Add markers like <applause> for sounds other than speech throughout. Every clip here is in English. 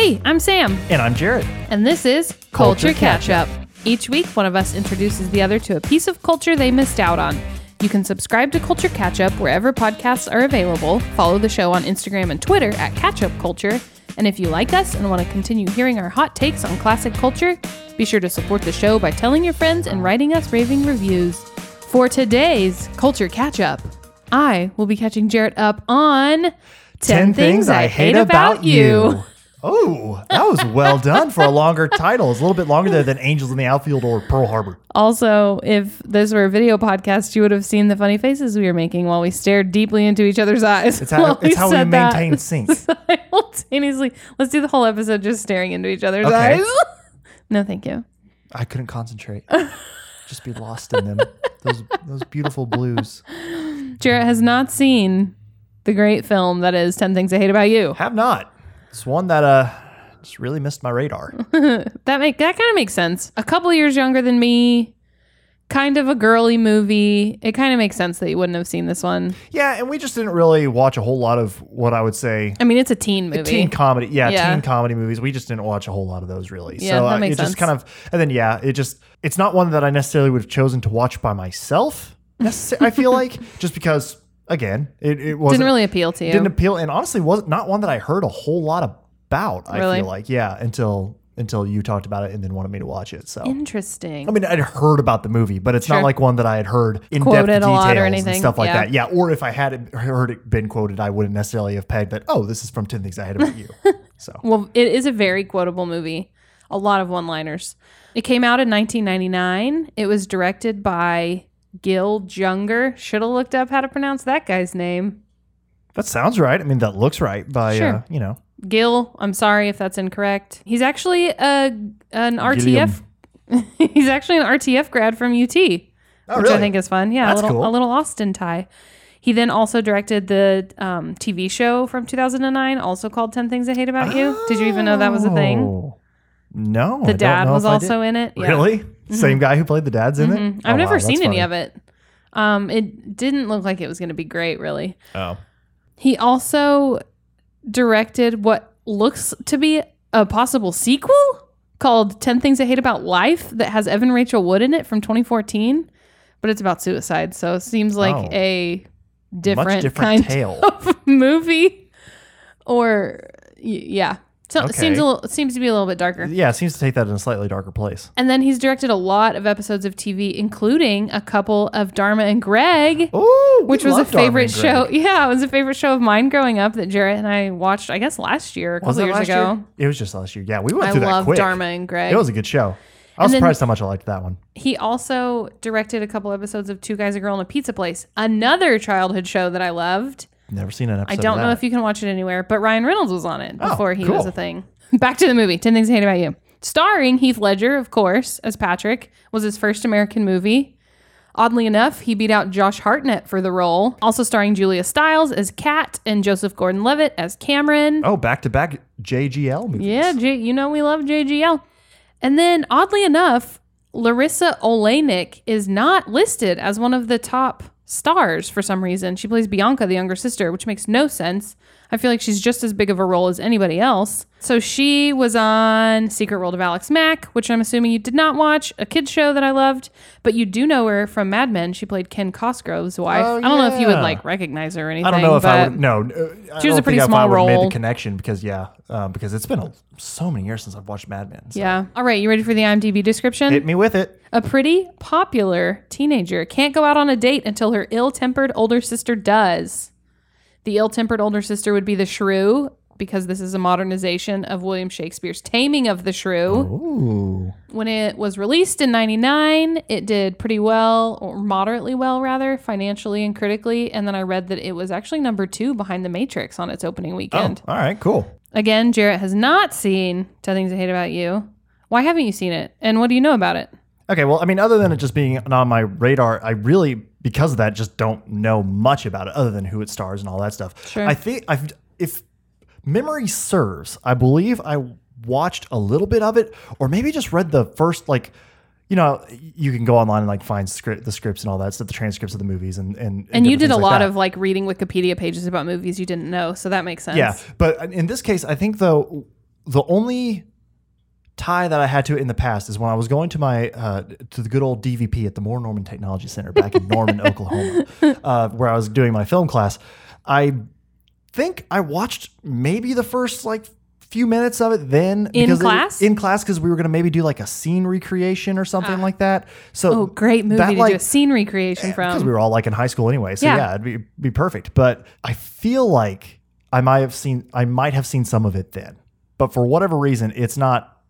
Hey, I'm Sam, And I'm Jared. and this is Culture, Culture Catch Up. Each week, one of us introduces the other to a piece of culture they missed out on. You can subscribe to Culture Catch Up wherever podcasts are available. Follow the show on Instagram and Twitter at Catch Up Culture. And if you like us and want to continue hearing our hot takes on classic culture, be sure to support the show by telling your friends and writing us raving reviews. For today's Culture Catch Up, I will be catching Jared up on 10, Things I Hate About You. Oh, that was well done for a longer title. It's a little bit longer there than Angels in the Outfield or Pearl Harbor. Also, if this were a video podcast, you would have seen the funny faces we were making while we stared deeply into each other's eyes. It's how, it's how we said that maintain sync. <laughs> simultaneously. Let's do the whole episode just staring into each other's Okay. eyes. <laughs> no, thank you. I couldn't concentrate. Just be lost in them. Those those beautiful blues. Jarrett has not seen the great film that is 10 Things I Hate About You. Have not. It's one that uh just really missed my radar. <laughs> That make that kind of makes sense. A couple years younger than me, kind of a girly movie. It kind of makes sense that you wouldn't have seen this one. Yeah, and we just didn't really watch a whole lot of what I would say I mean, it's a teen movie. teen comedy. Yeah, Yeah. teen comedy movies. We just didn't watch a whole lot of those really. Yeah, so that uh, makes it just sense. kind of and then yeah, it just it's not one that I necessarily would have chosen to watch by myself. Necessarily, I feel like <laughs> just because again, it, it wasn't Didn't really appeal to you. didn't appeal and honestly wasn't not one that I heard a whole lot about. I Really? feel like yeah, until until you talked about it and then wanted me to watch it. So Interesting. I mean, I'd heard about the movie, but it's Sure. not like one that I had heard in Quoted depth a details lot or and anything. stuff like Yeah. that. Yeah, or if I had heard it been quoted, I wouldn't necessarily have pegged that. Oh, this is from Ten Things I Had About You. <laughs> So Well, it is a very quotable movie. A lot of one-liners. It came out in 1999. It was directed by Gil Junger. Should have looked up how to pronounce that guy's name. that sounds right. I mean, that looks right by uh, you know. Gil, I'm sorry if that's incorrect. He's actually a an RTF. <laughs> he's actually an RTF grad from UT, which Oh, I think is fun. Yeah, That's a little cool. a little Austin tie. He then also directed the um, TV show from 2009, also called 10 Things I Hate About You. Did you even know that was a thing? Oh. No, The dad was also in it. Yeah. Really? Same guy who played the dad's in it. Mhm. Oh, I've never wow, seen any funny. of it. Um, it didn't look like it was going to be great, really. Oh, He also directed what looks to be a possible sequel called 10 Things I Hate About Life that has Evan Rachel Wood in it from 2014, but it's about suicide. So it seems like Oh. a different, different kind tale. <laughs> of movie. Or, yeah. So it seems, a little, it seems to be a little bit darker. Yeah, it seems to take that in a slightly darker place. And then he's directed a lot of episodes of TV, including a couple of Dharma and Greg, Oh, which was a favorite show. <laughs> Yeah, it was a favorite show of mine growing up that Jarrett and I watched, I guess, last year, a couple years ago. year? It was just last year. Yeah, we went I through that I love quick. Dharma and Greg. It was a good show. I was surprised how much I liked that one. he also directed a couple episodes of Two Guys, a Girl, and a Pizza Place, another childhood show that I loved. Never seen an episode. I don't know if you can watch it anywhere, but Ryan Reynolds was on it Oh, before he was a thing. <laughs> Back to the movie 10 Things I Hate About You. Starring Heath Ledger, of course, as Patrick, was his first American movie. Oddly enough, he beat out Josh Hartnett for the role. Also starring Julia Stiles as Kat and Joseph Gordon Levitt as Cameron. Oh, back to back JGL movies. Yeah, J- you know we love JGL. And then, oddly enough, Larisa Oleynik is not listed as one of the top stars for some reason. She plays Bianca, the younger sister, which makes no sense. I feel like she's just as big of a role as anybody else. So she was on Secret World of Alex Mack, which I'm assuming you did not watch, a kids show that I loved, but you do know her from Mad Men. She played Ken Cosgrove's wife. Oh, I don't know if you would yeah. like recognize her or anything. I don't know if I would. No, uh, I She was a pretty if I small would've Made the connection because yeah, um, because it's been a, so many years since I've watched Mad Men. so. Yeah. All right, you ready for the IMDb description? hit me with it. A pretty popular teenager can't go out on a date until her ill tempered older sister does. The ill tempered older sister would be the shrew, because this is a modernization of William Shakespeare's Taming of the Shrew. Ooh, When it was released in 99, it did pretty well, or moderately well, rather, financially and critically. And then I read that it was actually number two behind The Matrix on its opening oh, weekend. all right, cool. Again, Jarrett has not seen 10 Things I Hate About You. Why haven't you seen it? And what do you know about it? Okay, well, I mean, other than it just being on my radar, I really, because of that, just don't know much about it, other than who it stars and all that stuff. Sure. I think I've, if memory serves, I believe I watched a little bit of it, or maybe just read the first like. You know, you can go online and like find script, the scripts and all that stuff, the transcripts of the movies, and and And you did a like lot that. of like reading Wikipedia pages about movies you didn't know, so that makes sense. Yeah, but in this case, I think though the only tie that I had to it in the past is when I was going to my uh, to the good old DVP at the Moore Norman Technology Center back in Norman, <laughs> Oklahoma, uh, where I was doing my film class. I think I watched maybe the first like few minutes of it then In because it- class? in class because we were going to maybe do like a scene recreation or something ah. like that. So Oh, great movie that, to like, do a scene recreation from because we were all like in high school anyway. So Yeah. yeah, it'd be, be perfect. But I feel like I might have seen I might have seen some of it then. But for whatever reason, it's not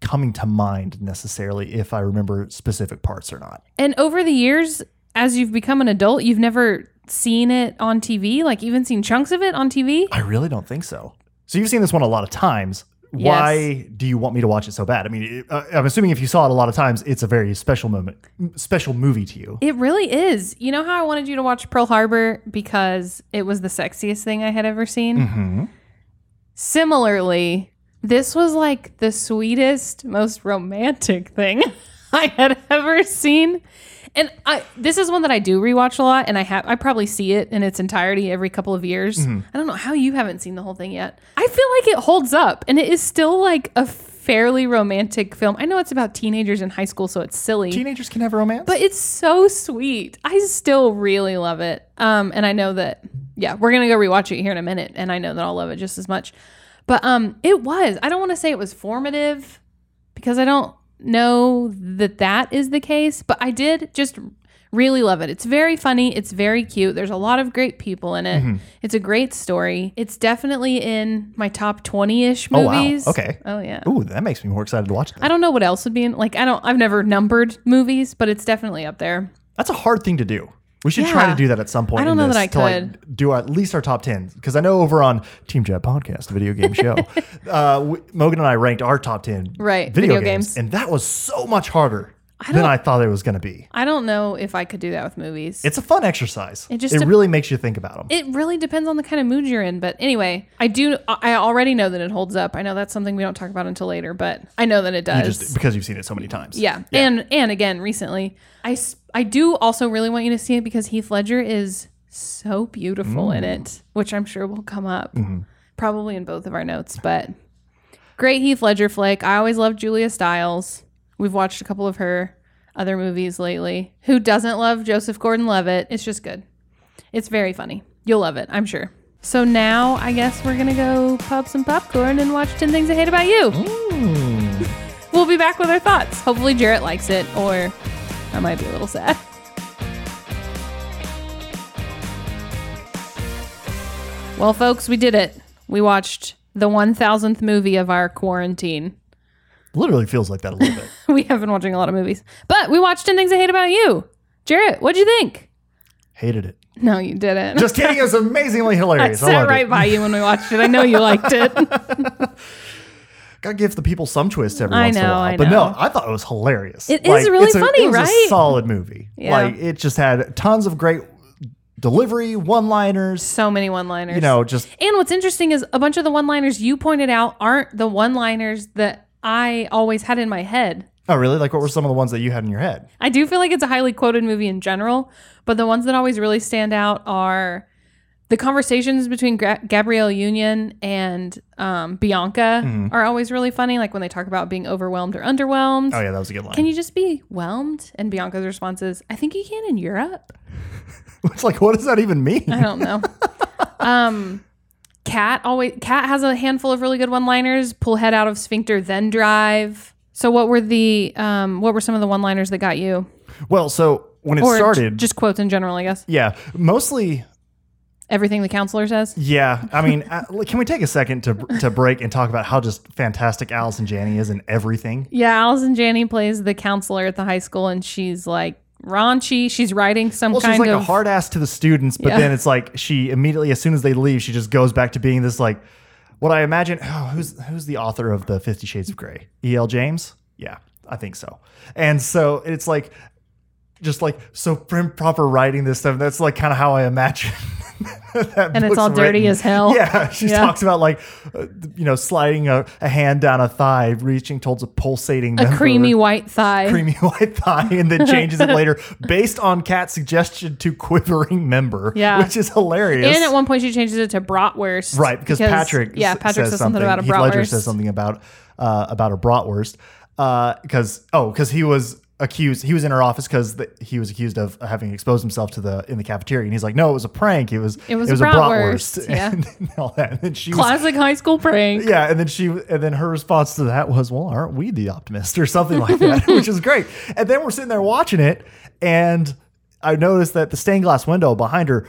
coming to mind necessarily if I remember specific parts or not. And over the years, as you've become an adult, you've never seen it on TV, like even seen chunks of it on TV. I really don't think so. So you've seen this one a lot of times. Why do you want me to watch it so bad? I mean, uh, I'm assuming if you saw it a lot of times, it's a very special moment, special movie to you. It really is. You know how I wanted you to watch Pearl Harbor because it was the sexiest thing I had ever seen? Mm-hmm. Similarly, this was like the sweetest, most romantic thing <laughs> I had ever seen. And I this is one that I do rewatch a lot and I have I probably see it in its entirety every couple of years. I don't know how you haven't seen the whole thing yet. I feel like it holds up and it is still like a fairly romantic film. I know it's about teenagers in high school so it's silly. Teenagers can have romance. But it's so sweet. I still really love it. Um, and I know that, yeah, we're gonna go rewatch it here in a minute, and I know that I'll love it just as much. But um, it was. I don't want to say it was formative because I don't know that that is the case. But I did just really love it. It's very funny. It's very cute. There's a lot of great people in it. Mm-hmm. It's a great story. It's definitely in my top twenty ish Oh, wow. movies. Okay. Oh yeah. Ooh, that makes me more excited to watch it. I don't know what else would be in. Like I don't. I've never numbered movies, but it's definitely up there. That's a hard thing to do. We should try to do that at some point. I don't in know this, that I to, like, do at least our top ten because I know over on Team Jet Podcast, the video game show, <laughs> uh, we, Mogan and I ranked our top ten Right, video, video games, games. and that was so much harder than I thought it was going to be. I don't know if I could do that with movies. It's a fun exercise. It just it dep- really makes you think about them. it really depends on the kind of mood you're in. But anyway, I do. I already know that it holds up. I know that's something we don't talk about until later, but I know that it does. just because you've seen it so many times. yeah. and and again recently, I I do also really want you to see it because Heath Ledger is so beautiful in Mm. it, which I'm sure will come up Mm-hmm. probably in both of our notes. But great Heath Ledger flick. I always loved Julia Stiles. We've watched a couple of her other movies lately. Who doesn't love Joseph Gordon-Levitt? It's just good. It's very funny. You'll love it, I'm sure. So now I guess we're gonna go pop some popcorn and watch 10 Things I Hate About You. We'll be back with our thoughts. Hopefully Jarrett likes it, or I might be a little sad. Well, folks, we did it. We watched the 1000th movie of our quarantine. Literally feels like that a little bit. <laughs> We have been watching a lot of movies, but we watched 10 Things I Hate About You. Jarrett, what'd you think? Hated it. No, you didn't. Just kidding. It was amazingly <laughs> hilarious. I, sat loved right it. by you when we watched it. I know you liked it. <laughs> Gotta give the people some twists every I once in a while. I but know. no, I thought it was hilarious. It is really it's a- funny, it was right? A solid movie. Yeah. Like it just had tons of great delivery, one-liners. so many one-liners. You know, just And what's interesting is a bunch of the one-liners you pointed out aren't the one-liners that I always had in my head. oh really? Like what were some of the ones that you had in your head? I do feel like it's a highly quoted movie in general, but the ones that always really stand out are the conversations between Gra- Gabrielle Union and um, Bianca Mm-hmm. are always really funny. Like when they talk about being overwhelmed or underwhelmed. Oh yeah, that was a good line. Can you just be whelmed? And Bianca's response is, I think you can in Europe. <laughs> it's like what does that even mean? I don't know. <laughs> um, Kat always Kat has a handful of really good one-liners. Pull head out of sphincter, then drive. So what were the um, what were some of the one-liners that got you? Well, so when it Or j- started, just quotes in general, I guess. yeah, mostly Everything the counselor says. yeah. I <laughs> mean, uh, can we take a second to to break and talk about how just fantastic Allison Janney is in everything? Yeah, Allison Janney plays the counselor at the high school, and she's like raunchy. She's writing some Well, kind she's like of a hard ass to the students, but Yeah. then it's like she immediately, as soon as they leave, she just goes back to being this like what I imagine. Oh, who's who's the author of the Fifty Shades of Grey? E. L. James. Yeah, I think so. And so it's like just like so prim proper writing this stuff. That's like kind of how I imagine <laughs> <laughs> And it's all dirty as hell. Yeah, <laughs> she Yeah. talks about like, uh, you know, sliding a, a hand down a thigh, reaching towards a pulsating, A member, creamy white thigh. creamy <laughs> white thigh, and then changes it later based on Kat's suggestion to quivering member. Yeah. which is hilarious. And at one point she changes it to bratwurst. Right, because, Patrick Yeah, Patrick says, says something about a Heath Ledger bratwurst. says something about uh, about a bratwurst. Because oh, because he was accused. He was in her office because he was accused of having exposed himself to the in the cafeteria, and he's like, "No, it was a prank. It was It was it a was a bratwurst." bratwurst." <laughs> Yeah. and all that. And then she was, Classic high school prank. yeah, and then she and then her response to that was, "Well, aren't we the optimist?" or something like that, <laughs> which is great. And then we're sitting there watching it, and I noticed that the stained glass window behind her,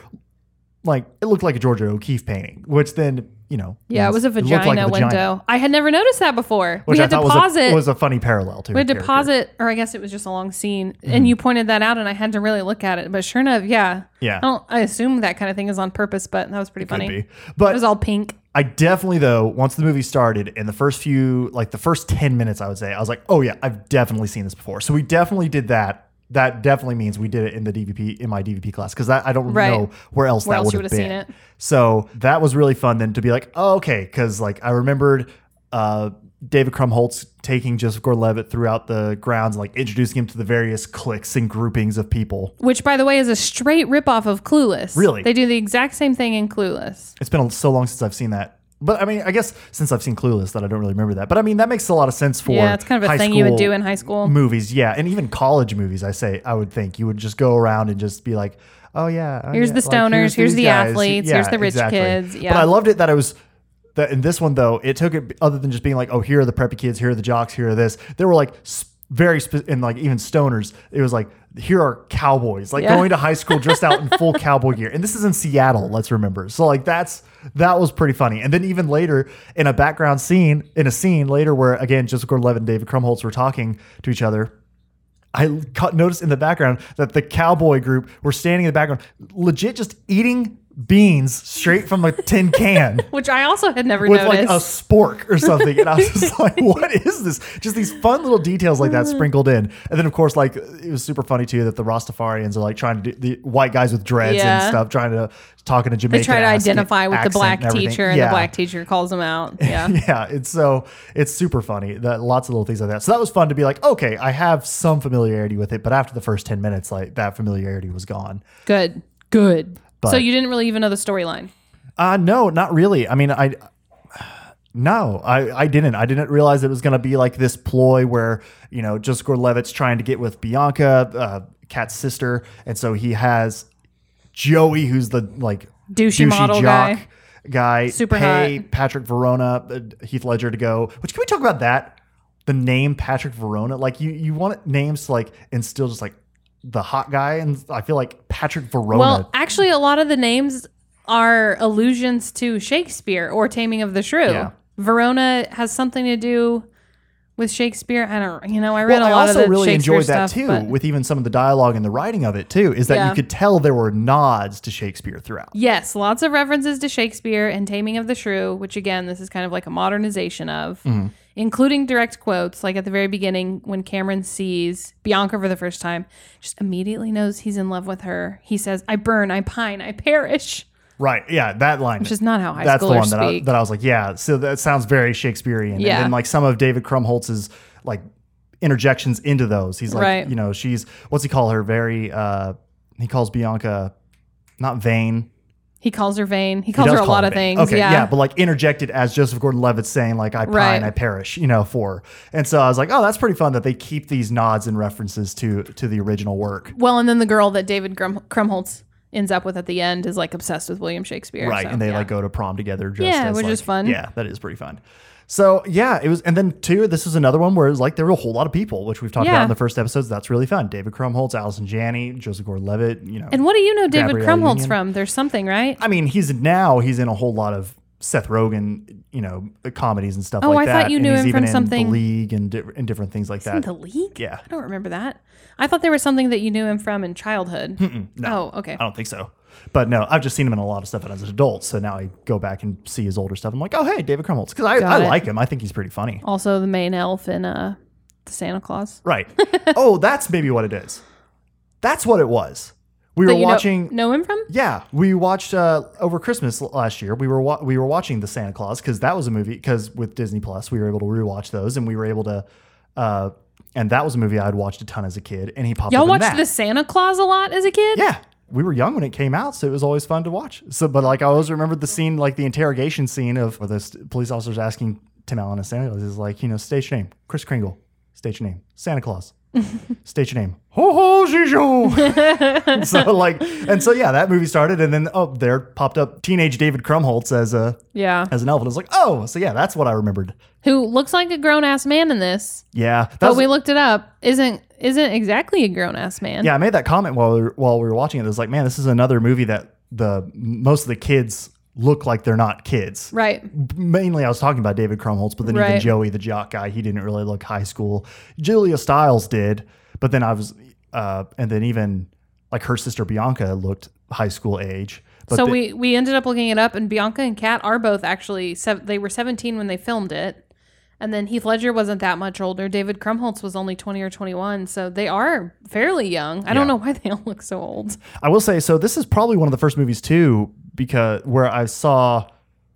like it looked like a Georgia O'Keeffe painting, which then you know, Yeah, it was a vagina like a vagina, window. I had never noticed that before. which we I had to thought was a, it. was a funny parallel to we had to pause it, or I guess it was just a long scene, Mm-hmm. and you pointed that out, and I had to really look at it. But sure enough, yeah, Yeah. I don't. I assume that kind of thing is on purpose, but that was pretty Could funny. be. It was all pink. I definitely though once the movie started in the first few like the first 10 minutes I would say I was like oh yeah I've definitely seen this before so we definitely did that that definitely means we did it in the DVP in my DVP class because I don't Right. know where else Where that would have been so that was really fun then to be like oh okay because like I remembered uh David Krumholtz taking Joseph Gordon-Levitt throughout the grounds like introducing him to the various cliques and groupings of people Which, by the way, is a straight ripoff of Clueless. Really? They do the exact same thing in Clueless. It's been so long since I've seen that. But I mean, I guess since I've seen Clueless, that I don't really remember that. But I mean, that makes a lot of sense for Yeah, it's kind of a thing you would do in high school. movies. Yeah, and even college movies. I say I would think you would just go around and just be like, oh yeah, oh, Here's yeah, the stoners, here's these the guys. athletes, here's the rich kids, yeah. But I loved it that it was. That in this one though, it took it other than just being like, oh, here are the preppy kids, here are the jocks, here are this. There were like sp- very spe- and like even stoners. It was like here are cowboys, like Yeah. going to high school dressed out in <laughs> full cowboy gear, and this is in Seattle. Let's remember. So like that's that was pretty funny. And then even later in a background scene, in a scene later where again jessica Gordon-Levitt and David Krumholtz were talking to each other. I caught, noticed in the background that the cowboy group were standing in the background, legit just eating beans straight from a tin can <laughs> Which I also had never with like a spork or something. And I was just <laughs> like, what is this? Just these fun little details like that mm. sprinkled in. And then, of course, like it was super funny too that the Rastafarians are like trying to do the white guys with dreads Yeah. and stuff, trying to talking to they Jamaican. try to identify with the black and teacher, and Yeah. the black teacher calls them out. <laughs> Yeah. Yeah, it's so it's super funny. That lots of little things like that. So that was fun to be like, okay, I have some familiarity with it, but after the first ten minutes, like that familiarity was gone. Good. Good. So you didn't really even know the storyline. Uh no, not really. I mean, I no, I, I didn't. I didn't realize it was going to be like this ploy where you know Joseph Gordon-Levitt's trying to get with Bianca, uh, Kat's sister, and so he has Joey, who's the like Douchey model guy. guy, Super pay hot. Patrick Verona, uh, Heath Ledger to go. Which can we talk about that? The name Patrick Verona, like you you want names to like instill just like the hot guy, and I feel like Patrick Verona. Well, actually, a lot of the names are allusions to Shakespeare or Taming of the Shrew. Yeah. Verona has something to do with Shakespeare. I don't, you know, I read Well, a I lot also of the really enjoyed that stuff, too, but- with even some of the dialogue and the writing of it too. Is that Yeah. you could tell there were nods to Shakespeare throughout. Yes, lots of references to Shakespeare and Taming of the Shrew, which again, this is kind of like a modernization of, Mm-hmm. Including direct quotes. Like at the very beginning, when Cameron sees Bianca for the first time, just immediately knows he's in love with her. He says, I burn, I pine, I perish, Right? Yeah, that line. which is not how high that's the schoolers one that I, that I was like, yeah. So that sounds very Shakespearean. Yeah. And then like some of David Krumholtz's like interjections into those. He's like, Right. you know, she's what's he call her? Very. uh He calls Bianca not vain. He calls her vain. He He calls her a lot of vain. things. Okay, yeah. yeah, but like interjected as Joseph Gordon-Levitt saying like I pine, Right. I perish, you know, for. And so I was like, oh, that's pretty fun that they keep these nods and references to to the original work. well, and then the girl that David Grum- Krumholtz ends up with at the end is like obsessed with William Shakespeare. right so, and they yeah. like go to prom together just Yeah, as, which is fun. yeah that is pretty fun so yeah it was and then two this is another one where it was like there were a whole lot of people which we've talked about in the first episodes that's really fun david krumholtz allison janney joseph gordon-levitt you know And what do you know David Gabrielle Krumholtz Union. from? There's something, right? i mean he's now he's in a whole lot of Seth Rogen, you know, comedies and stuff Oh, like I that. thought you knew him from something- The League and, di- and different things like that. the league? Yeah. I don't remember that. I thought there was something that you knew him from in childhood. no. Oh, okay. I don't think so. But no, I've just seen him in a lot of stuff as an adult. So now I go back and see his older stuff. I'm like, oh, hey, David Krumholtz. Because I, Got I it. like him. I think he's pretty funny. Also, the main elf in uh, the Santa Clause. Right. <laughs> oh, that's maybe what it is. That's what it was. we that were you know- watching. Know, him from? Yeah, we watched uh, over Christmas l- last year. We were wa- we were watching the Santa Clause because that was a movie. Because with Disney Plus, we were able to rewatch those, and we were able to. Uh, and that was a movie I'd watched a ton as a kid, and he popped Y'all up in watched that. the Santa Clause a lot as a kid? Yeah, we were young when it came out, so it was always fun to watch. So, but like I always remembered the scene, like the interrogation scene of where the st- police officers asking Tim Allen and Santa Claus is like, you know, stage your name, Kris Kringle, stage your name, Santa Claus, <laughs> stage your name, ho ho Zizou. <laughs> so like, and so yeah, that movie started, and then oh, there popped up teenage David Krumholtz as a Yeah. as an elf, and I was like, oh, so yeah, that's what I remembered. Who looks like a grown ass man in this. Yeah, But was- we looked it up. Isn't isn't exactly a grown ass man. Yeah, I made that comment while we were, while we were watching it. It was like, man, this is another movie that the most of the kids look like they're not kids. Right. Mainly, I was talking about David Krumholtz, but then even Joey, the jock guy, he didn't really look high school. Julia Stiles did, but then I was, uh, and then even like her sister Bianca looked high school age. But so the- we we ended up looking it up, and Bianca and Kat are both actually sev- they were 17 when they filmed it, and then Heath Ledger wasn't that much older. David Krumholtz was only 20 or 21, so they are fairly young. I don't know why they <laughs> all look so old. I will say, so this is probably one of the first movies too, because where I saw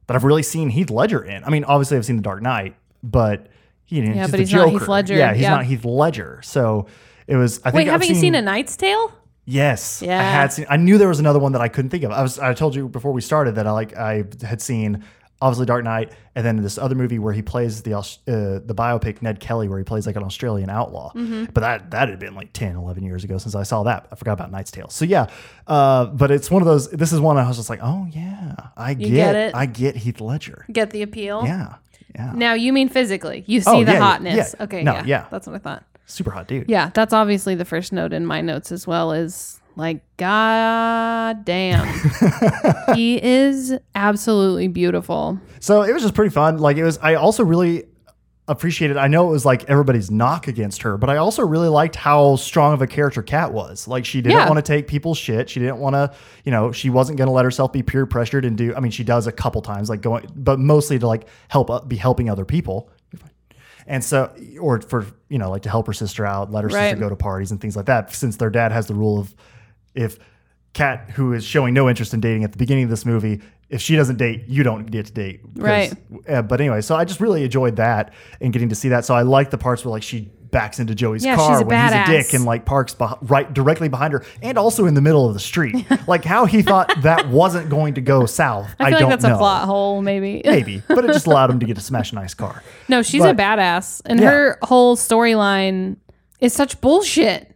that I've really seen Heath Ledger in. I mean, obviously I've seen The Dark Knight, but he didn't. Yeah, just but he's not Heath Ledger. Yeah, he's Yeah. not Heath Ledger. So it was. I think Wait, I've haven't you seen A Knight's Tale? Yes, yeah. I had seen. I knew there was another one that I couldn't think of. I was. I told you before we started that I like. I had seen obviously Dark Knight, and then this other movie where he plays the uh, the biopic Ned Kelly, where he plays like an Australian outlaw. Mm-hmm. But that that had been like 10, 11 years ago since I saw that. I forgot about Knight's Tale. So yeah, uh, but it's one of those. This is one I was just like, oh yeah, I get, get it? I get Heath Ledger. Get the appeal? Yeah, yeah, Now you mean physically? You see Oh, the yeah, yeah, hotness? yeah. Okay, No, yeah, yeah. that's what I thought. super hot dude. Yeah, that's obviously the first note in my notes as well. Is like, god damn, <laughs> he is absolutely beautiful. So it was just pretty fun. Like it was. I also really appreciated. I know it was like everybody's knock against her, but I also really liked how strong of a character Kat was. Like she didn't Yeah. want to take people's shit. She didn't want to. You know, she wasn't going to let herself be peer pressured and do. I mean, she does a couple times, like going, but mostly to like help uh, be helping other people. And so, or for you know, like to help her sister out, let her Right. sister go to parties and things like that. Since their dad has the rule of, if Kat, who is showing no interest in dating at the beginning of this movie, if she doesn't date, you don't get to date. Right. Uh, but anyway, so I just really enjoyed that and getting to see that. So I like the parts where like she backs into Joey's Yeah, car when he's a dick and like parks beh- right directly behind her and also in the middle of the street. <laughs> like how he thought that wasn't going to go south. I I, feel don't like that's know. a plot hole, maybe. <laughs> Maybe, but it just allowed him to get to smash a nice car. no, she's But- a badass, and Yeah. her whole storyline is such bullshit.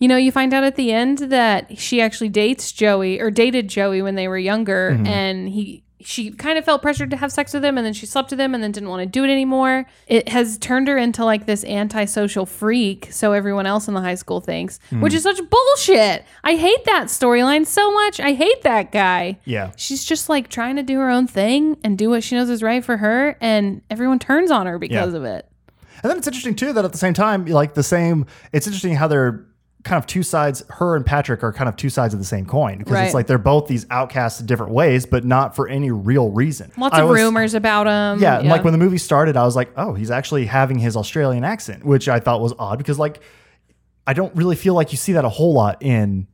You know, you find out at the end that she actually dates Joey or dated Joey when they were younger, Mm-hmm. and he she kind of felt pressured to have sex with him, and then she slept with him, and then didn't want to do it anymore. It has turned her into like this antisocial freak, so everyone else in the high school thinks, Hmm. which is such bullshit. I hate that storyline so much. I hate that guy. Yeah. She's just like trying to do her own thing and do what she knows is right for her, and everyone turns on her because Yeah. of it. And then it's interesting too that at the same time, like the same, it's interesting how they're kind of two sides. Her and Patrick are kind of two sides of the same coin because Right. it's like they're both these outcasts in different ways, but not for any real reason. Lots I of was- rumors about him. Yeah, and like when the movie started, I was like, oh, he's actually having his Australian accent, which I thought was odd because like I don't really feel like you see that a whole lot in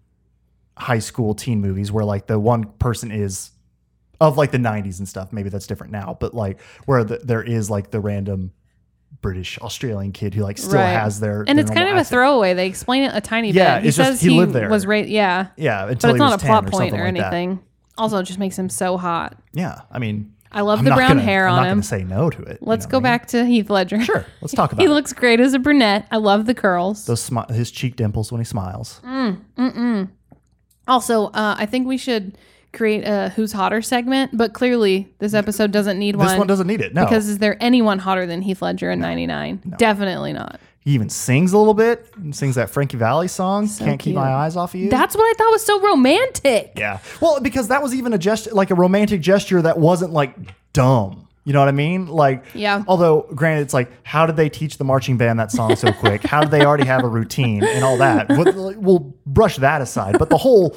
high school teen movies where like the one person is of like the 90s and stuff. Maybe that's different now, but like where the, there is like the random British Australian kid who like still Right. has their and their it's kind of a throwaway. They explain it a tiny Yeah, bit. He it's just says he lived there. Was right. Yeah, Yeah, until but he it's not a was 10 plot or point or like that. anything. Also, it just makes him so hot. Yeah, I mean, I love I'm the brown gonna- hair I'm on not him. say no to it. Let's know go I mean? back to Heath Ledger. Sure, let's talk <laughs> about it. he it. looks great as a brunette. I love the curls. Those smi- his cheek dimples when he smiles. Mm, mm Also, uh, I think we should create a Who's Hotter segment, but clearly this episode doesn't need one. This one. doesn't need it. No, Because is there anyone hotter than Heath Ledger in 99? Definitely not. He even sings a little bit. And sings that Frankie Valli song. Can't keep my eyes off of you. That's what I thought was so romantic. yeah. Well, because that was even a gesture, like a romantic gesture that wasn't like dumb. You know what I mean? Like, Yeah. Although, granted, it's like, how did they teach the marching band that song so quick? How did they already have a routine and all that? We'll, we'll brush that aside. But the whole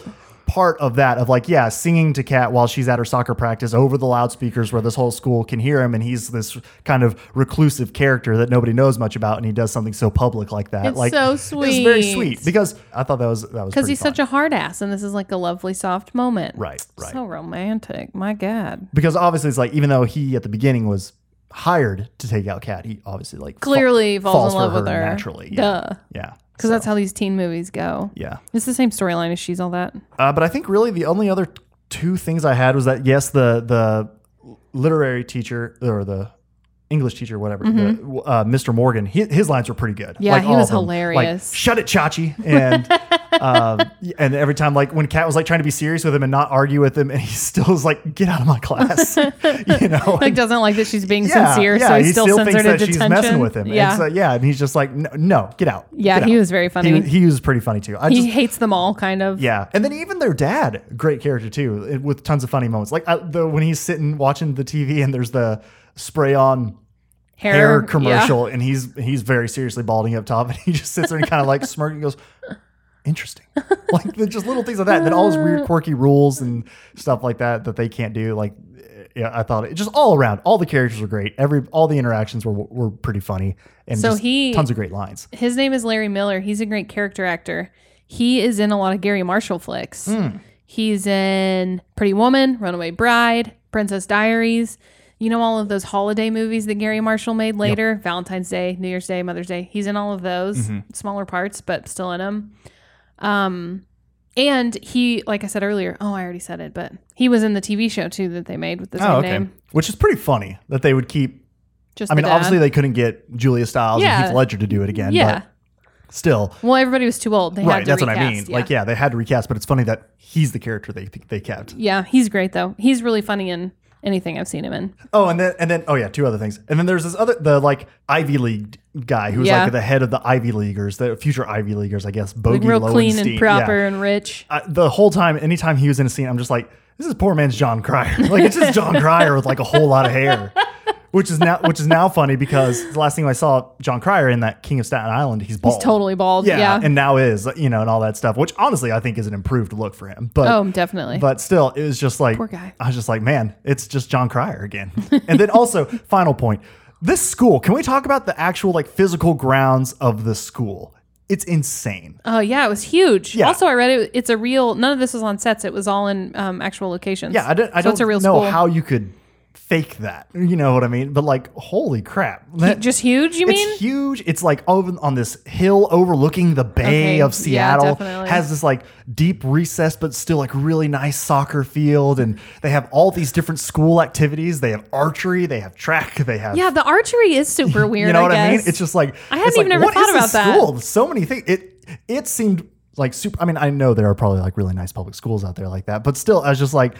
part of that of like yeah singing to kat while she's at her soccer practice over the loudspeakers where this whole school can hear him and he's this kind of reclusive character that nobody knows much about and he does something so public like that It's like so it's very sweet. sweet because i thought that was that was Because he's fun. such a hard ass, and this is like a lovely, soft moment. right right So romantic. My God. because obviously it's like even though he at the beginning was hired to take out kat he obviously like fa- Clearly falls, in love with her. naturally yeah Duh. yeah Because that's how these teen movies go. yeah It's the same storyline as She's All That. Uh, but I think really the only other two things I had was that yes, the the literary teacher or the English teacher, whatever, the, uh, Mr. Morgan, he, his lines were pretty good. Mm-hmm. Yeah, Like, he all was hilarious. Like, Shut it, Chachi, and <laughs> um, and every time like when Kat was like trying to be serious with him and not argue with him, and he <laughs> still was like, "Get out of my class," <laughs> you know. Like, doesn't like that she's being yeah, sincere, yeah, so he, still, sends her thinks that detention. she's messing with him. Yeah. and so, yeah, and he's just like, "No, no get out." Yeah, Get he out." was very funny. He, he was pretty funny too. I he just hates them all, kind of. yeah, and then even their dad, great character too, with tons of funny moments. Like uh, the when he's sitting watching the TV and there's the spray on Hair, hair yeah. commercial, and he's he's very seriously balding up top, <laughs> and he just sits there and kind of like smirking and goes, "Interesting." <laughs> like just little things like that. And then all those weird, quirky rules and stuff like that that they can't do. Like, yeah, I thought it just all around, all the characters were great. Every all the interactions were were pretty funny, and So he- tons of great lines. His name is Larry Miller. He's a great character actor. He is in a lot of Garry Marshall flicks. Hmm. He's in Pretty Woman, Runaway Bride, Princess Diaries. You know all of those holiday movies that Garry Marshall made later, Valentine's Day, New Year's Day, Mother's Day. He's in all of those, Mm-hmm. smaller parts, but still in them. Um, and he, like I said earlier, oh, I already said it, but he was in the TV show too that they made with the same Oh, okay. name. Which is pretty funny that they would keep Just I mean, dad. obviously they couldn't get Julia Stiles Yeah. and Heath Ledger to do it again, yeah. but still, Well, everybody was too old. They had right? That's what I mean. yeah. Like, yeah, they had to recast, but it's funny that he's the character they they kept. Yeah, he's great though. He's really funny in anything I've seen him in. Oh, and then and then oh yeah, two other things, and then there's this other the like Ivy League guy who's Yeah. like the head of the Ivy Leaguers, the future Ivy Leaguers, I guess. Bogey Like real clean and proper Yeah. and rich. I, the whole time, anytime he was in a scene, I'm just like, this is poor man's Jon Cryer. <laughs> Like it's just Jon Cryer with like a whole lot of hair. Which is now which is now funny because the last thing I saw Jon Cryer in that King of Staten Island, he's bald. He's totally bald. Yeah, Yeah. and now is you know and all that stuff, which honestly I think is an improved look for him. But oh, definitely. but still, it was just like Poor guy. I was just like, man, it's just Jon Cryer again. and then also, <laughs> final point: this school. Can we talk about the actual like physical grounds of the school? It's insane. oh yeah, it was huge. Yeah. Also, I read it. It's a real. None of this was on sets. It was all in um, actual locations. Yeah, I don't. I so it's a don't real know school. how you could fake that. You know what I mean? But like, holy crap! That- Just huge. You mean? it's huge. It's like over on this hill overlooking the bay Okay, of Seattle. definitely. Has this like deep recess, but still like really nice soccer field, and they have all these different school activities. They have archery, they have track, they have yeah, the archery is super <laughs> weird. you know I what I mean? It's just like I hadn't it's like, even ever thought about that. School? So many things. It it seemed like super. I mean, I know there are probably like really nice public schools out there like that, but still, I was just like,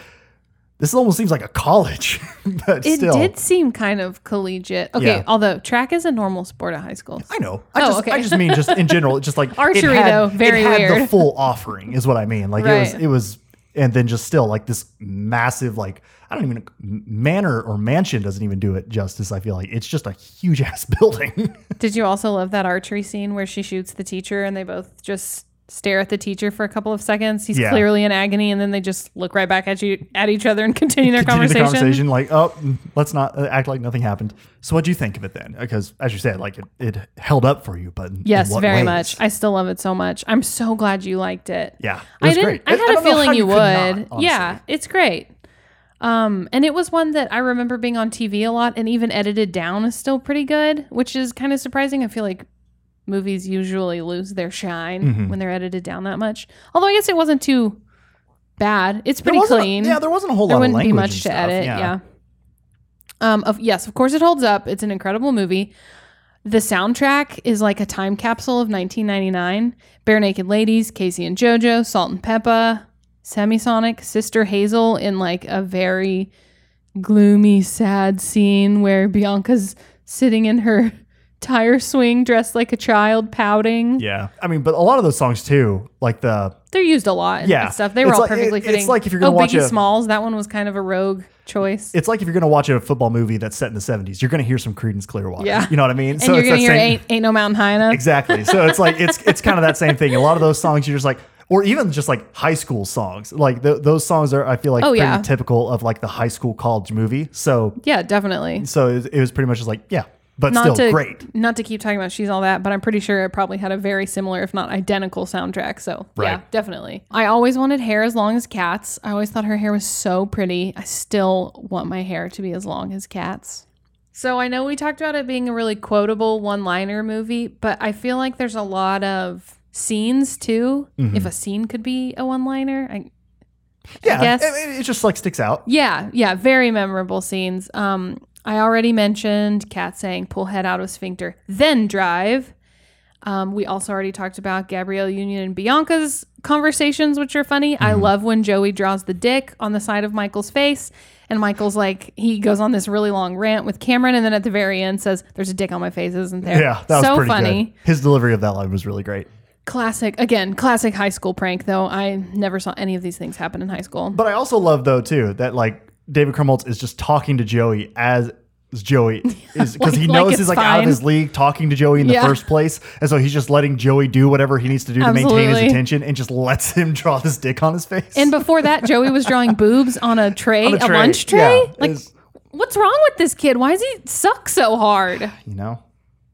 this almost seems like a college. <laughs> but It still, did seem kind of collegiate. Okay, Yeah. although track is a normal sport at high school. I know. I Oh, just, okay. I just mean just in general. It's just like <laughs> it Archery, had- though, very it had the weird. <laughs> full offering is what I mean. Like it was, Right. it was, and then just still like this massive like. I don't even manor or mansion doesn't even do it justice. I feel like it's just a huge ass building. Did you also love that archery scene where she shoots the teacher and they both just stare at the teacher for a couple of seconds? He's Yeah. clearly in agony, and then they just look right back at you at each other and <laughs> continue their continue conversation. the conversation like oh mm, let's not uh, act like nothing happened so what do you think of it then because as you said like it, it held up for you but in- Yes, what very ways? much. I still love it so much. I'm so glad you liked it. yeah it I was didn't. great I had a don't know how feeling you could would. not, yeah, it's great. Um, and it was one that I remember being on TV a lot, and even edited down is still pretty good, which is kind of surprising. I feel like movies usually lose their shine Mm-hmm. when they're edited down that much. Although I guess it wasn't too bad. It's There pretty wasn't a- clean. yeah there wasn't a whole lot. there lot wouldn't of be much and to stuff, edit. Yeah. Um. Of yes, of course it holds up. It's an incredible movie. The soundtrack is like a time capsule of 1999. Barenaked Ladies, K-Ci and JoJo, Salt and Pepa, Semisonic, Sister Hazel in like a very gloomy, sad scene where Bianca's sitting in her tire swing dressed like a child, pouting. yeah i mean but a lot of those songs too like the They're used a lot and Yeah. stuff. They were It's all like- perfectly it- fitting. it's like if you're gonna oh, watch Biggie a- Smalls, that one was kind of a rogue choice. it's like if you're gonna watch a football movie that's set in the 70s you're gonna hear some Creedence Clearwater Yeah. you know what i mean and you're it's gonna that hear same- ain't, ain't no mountain high enough. exactly so it's like it's <laughs> it's kind of that same thing a lot of those songs you're just like or even just like high school songs. Like th- those songs are, I feel like, Oh, pretty yeah. typical of like the high school college movie. So, Yeah, definitely. so it, it was pretty much just like, yeah, but Not still to great. not to keep talking about she's all that, but I'm pretty sure it probably had a very similar, if not identical, soundtrack. So yeah, definitely. I always wanted hair as long as Kat's. I always thought her hair was so pretty. I still want my hair to be as long as Kat's. So I know we talked about it being a really quotable one-liner movie, but I feel like there's a lot of scenes too. Mm-hmm. If a scene could be a one-liner, I, Yeah, guess- it, it just like sticks out. yeah, yeah, very memorable scenes. Um, I already mentioned Kat saying "pull head out of sphincter, then drive." Um, we also already talked about Gabrielle Union and Bianca's conversations, which are funny. I love when Joey draws the dick on the side of Michael's face, and Michael's like he goes on this really long rant with Cameron, and then at the very end says, "There's a dick on my face, isn't there?" Yeah, that was so pretty funny. good. His delivery of that line was really great. Classic again, classic high school prank. Though I never saw any of these things happen in high school. But I also love though too that like David Krumholtz is just talking to Joey as Joey <laughs> is because he knows like he's like out of his league talking to Joey in the first place, and so he's just letting Joey do whatever he needs to do to maintain his attention, and just lets <laughs> him draw this dick on his face. And before that, Joey was drawing <laughs> boobs on a tray, On a, a lunch tray. yeah, like, what's wrong with this kid? Why does he suck so hard? you know,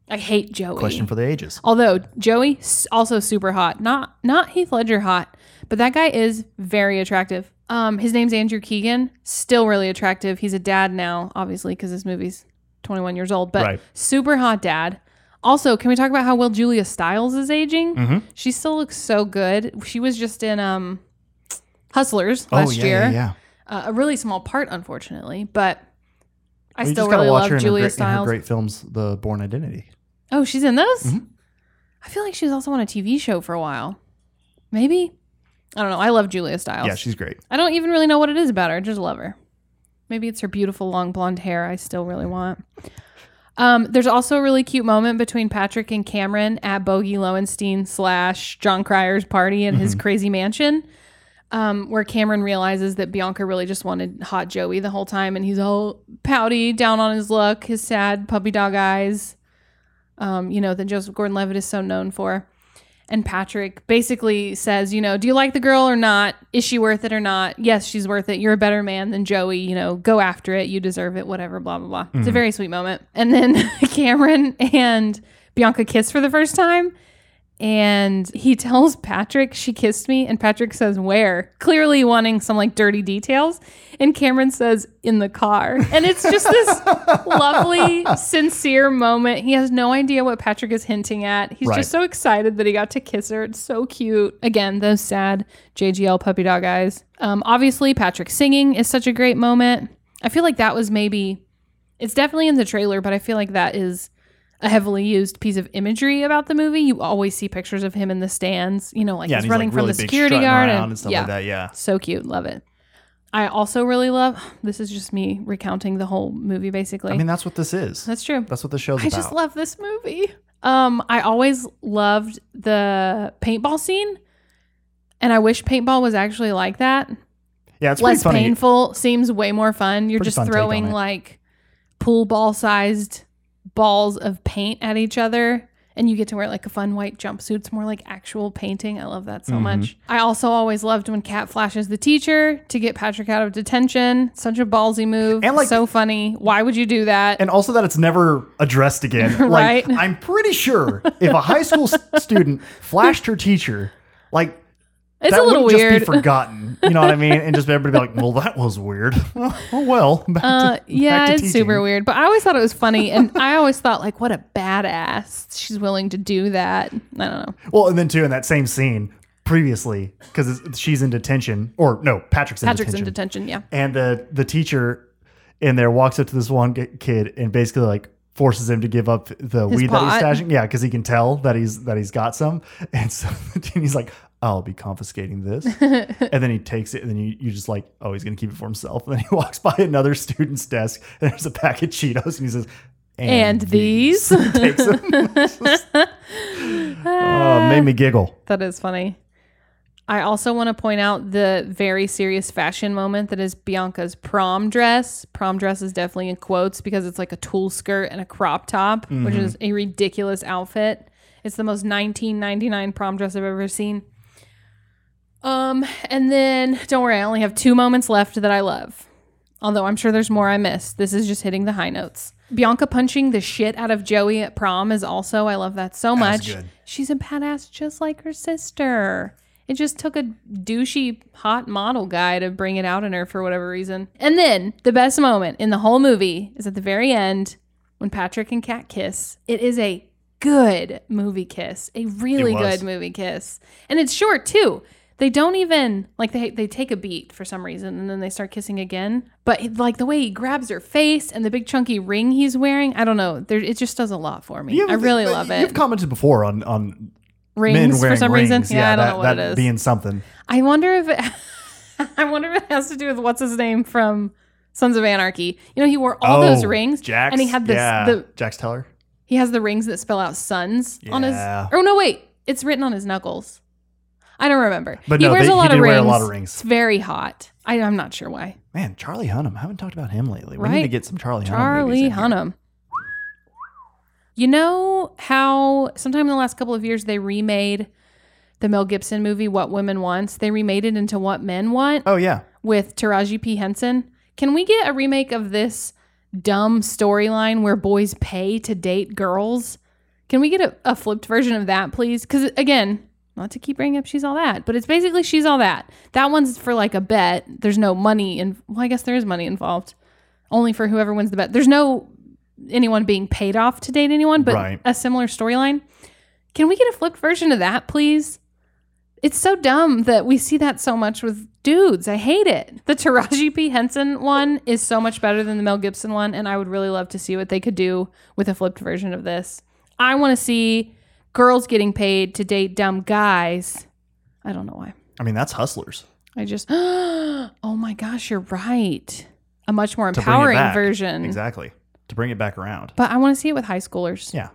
I hate Joey. question for the ages. Although Joey also super hot, not not Heath Ledger hot, but that guy is very attractive. Um, his name's Andrew Keegan, still really attractive. He's a dad now, obviously, because this movie's 21 years old, but Right. super hot dad. Also, can we talk about how well Julia Stiles is aging? Mm-hmm. She still looks so good. She was just in um, Hustlers Oh last yeah, year. yeah, yeah. Uh, a really small part, unfortunately, but I Well, you still just gotta really watch love her in her, Julia great, in her Stiles. great films, The Bourne Identity. Oh, she's in those? Mm-hmm. I feel like she was also on a TV show for a while. Maybe? I don't know. I love Julia Stiles. Yeah, she's great. I don't even really know what it is about her. I just love her. Maybe it's her beautiful long blonde hair I still really want. Um, there's also a really cute moment between Patrick and Cameron at Bogey Lowenstein slash Jon Cryer's party in Mm-hmm. his crazy mansion, um, where Cameron realizes that Bianca really just wanted hot Joey the whole time, and he's all pouty, down on his luck, his sad puppy dog eyes, um, you know, that Joseph Gordon-Levitt is so known for. And Patrick basically says, you know, do you like the girl or not? Is she worth it or not? Yes, she's worth it. You're a better man than Joey. You know, go after it. You deserve it. Whatever. Blah blah blah. It's a mm-hmm. very sweet moment. And then <laughs> Cameron and Bianca kiss for the first time, and he tells Patrick she kissed me, and Patrick says where, clearly wanting some like dirty details, and Cameron says in the car, and it's just this <laughs> lovely, sincere moment. He has no idea what Patrick is hinting at. He's Right. just so excited that he got to kiss her. It's so cute. Again, those sad JGL puppy dog eyes. Um, obviously, Patrick singing is such a great moment. I feel like that was maybe, it's definitely in the trailer, but I feel like that is a heavily used piece of imagery about the movie. You always see pictures of him in the stands, you know, like Yeah, he's he's running like from really the security guard and, and stuff yeah, like that. Yeah, so cute. Love it. I also really love, this is just me recounting the whole movie basically. I mean that's what this is. That's true. That's what the show's I about. just love this movie. Um, I always loved the paintball scene, and I wish paintball was actually like that. yeah, it's Less painful, seems way more fun. You're Pretty just fun throwing like pool ball sized balls of paint at each other. And you get to wear like a fun white jumpsuit. It's more like actual painting. I love that so Mm-hmm. much. I also always loved when Kat flashes the teacher to get Patrick out of detention. Such a ballsy move. And, like- so funny. Why would you do that? and also that it's never addressed again. <laughs> Right. Like I'm pretty sure if a high school student flashed her teacher, like it's that a little weird. just be forgotten. You know what I mean? And just everybody be like, "Well, that was weird." <laughs> oh well. To- Uh, back yeah, to it's teaching. super weird. But I always thought it was funny, and I always thought like, what a badass. She's willing to do that. I don't know. Well, and then too in that same scene previously, because she's in detention, or no, Patrick's in detention. Patrick's detention, in detention. Yeah. and the the teacher in there walks up to this one kid and basically like forces him to give up the His weed pot. that he's stashing. Yeah, because he can tell that he's that he's got some, and so <laughs> and he's like, "I'll be confiscating this," <laughs> and then he takes it, and then you you just like, "Oh, he's gonna keep it for himself." And then he <laughs> walks by another student's desk, and there's a pack of Cheetos, and he says. And these." <laughs> takes them. Just- oh, made me giggle. That is funny. I also want to point out the very serious fashion moment that is Bianca's prom dress. Prom dress is definitely in quotes because it's like a tulle skirt and a crop top, which Mm-hmm. is a ridiculous outfit. It's the most 1999 prom dress I've ever seen. Um, and then don't worry, I only have two moments left that I love. Although I'm sure there's more I missed. This is just hitting the high notes. Bianca punching the shit out of Joey at prom is also I love that so much. good. She's a badass just like her sister. It just took a douchey hot model guy to bring it out in her for whatever reason. And then the best moment in the whole movie is at the very end when Patrick and Kat kiss. It is a good movie kiss, a really good movie kiss. And it's short too. They don't even like they they take a beat for some reason and then they start kissing again. But like the way he grabs her face and the big chunky ring he's wearing, I don't know. There, it just does a lot for me. You I have- really love it. You've commented before on on Rings men for wearing some rings. reason. Yeah, I don't that, know what that it is. being something. I wonder if it, <laughs> I wonder if it has to do with what's his name from Sons of Anarchy. You know, he wore all those Oh, rings, Jax, and he had this. Yeah, The, Jax Teller. he has the rings that spell out sons on his. Yeah. Oh no, wait, it's written on his knuckles. I don't remember. But he no, wears they- a lot he of did rings. wear a lot of rings. It's very hot. I, I'm not sure why. Man, Charlie Hunnam. I haven't talked about him lately. We need to get some Charlie Hunnam. Charlie. Hunnam. You know how sometime in the last couple of years they remade the Mel Gibson movie What Women Want? They remade it into What Men Want. Oh yeah. with Taraji P. Henson. Can we get a remake of this dumb storyline where boys pay to date girls? Can we get a, a flipped version of that, please? Because again, not to keep bringing up she's all that, but it's basically she's all that. That one's for like a bet. There's no money and Well, I guess there is money involved, only for whoever wins the bet. There's no anyone being paid off to date anyone, but Right. a similar storyline. Can we get a flipped version of that, please? It's so dumb that we see that so much with dudes. I hate it. The Taraji P. Henson one is so much better than the Mel Gibson one, and I would really love to see what they could do with a flipped version of this. I want to see girls getting paid to date dumb guys. I don't know why. I mean, that's Hustlers. I just, <gasps> oh my gosh, you're right. A much more To bring it empowering version. Exactly. To bring it back around. But I want to see it with high schoolers. Yeah.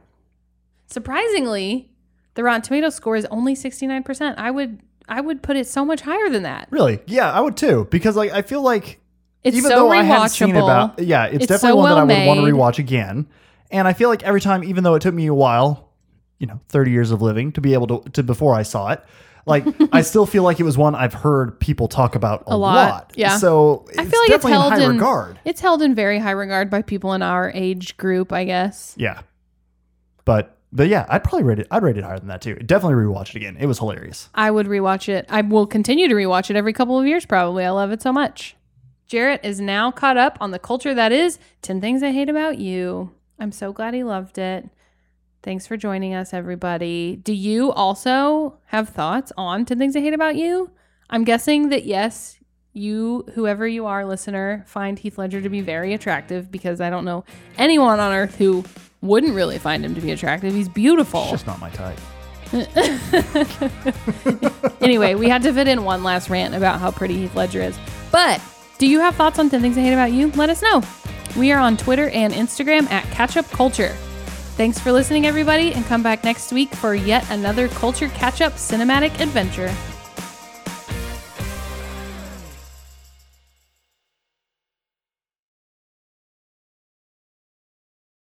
Surprisingly, the Rotten Tomato score is only 69%. I would I would put it so much higher than that. Really? Yeah, I would too. Because like I feel like It's even so though I rewatchable. haven't seen it about yeah, it's, It's definitely so one that I well would want to rewatch again. And I feel like every time, even though it took me a while, you know, 30 years of living to be able to, to before I saw it, like <laughs> I still feel like it was one I've heard people talk about a, A lot, yeah. So it's I feel like it's held in high in regard. It's held in very high regard by people in our age group, I guess. Yeah. But but yeah, I'd probably rate it. I'd rate it higher than that too. Definitely rewatch it again. It was hilarious. I would rewatch it. I will continue to rewatch it every couple of years, probably. I love it so much. Jarrett is now caught up on the culture that is 10 Things I Hate About You. I'm so glad he loved it. Thanks for joining us, everybody. Do you also have thoughts on 10 Things I Hate About You? I'm guessing that yes, you, whoever you are, listener, find Heath Ledger to be very attractive because I don't know anyone on earth who wouldn't really find him to be attractive. He's beautiful. It's just not my type. <laughs> anyway, we had to fit in one last rant about how pretty Heath Ledger is. But do you have thoughts on 10 Things I Hate About You? Let us know. We are on Twitter and Instagram at Catch Up Culture. Thanks for listening, everybody, and come back next week for yet another Culture Catch Up cinematic adventure.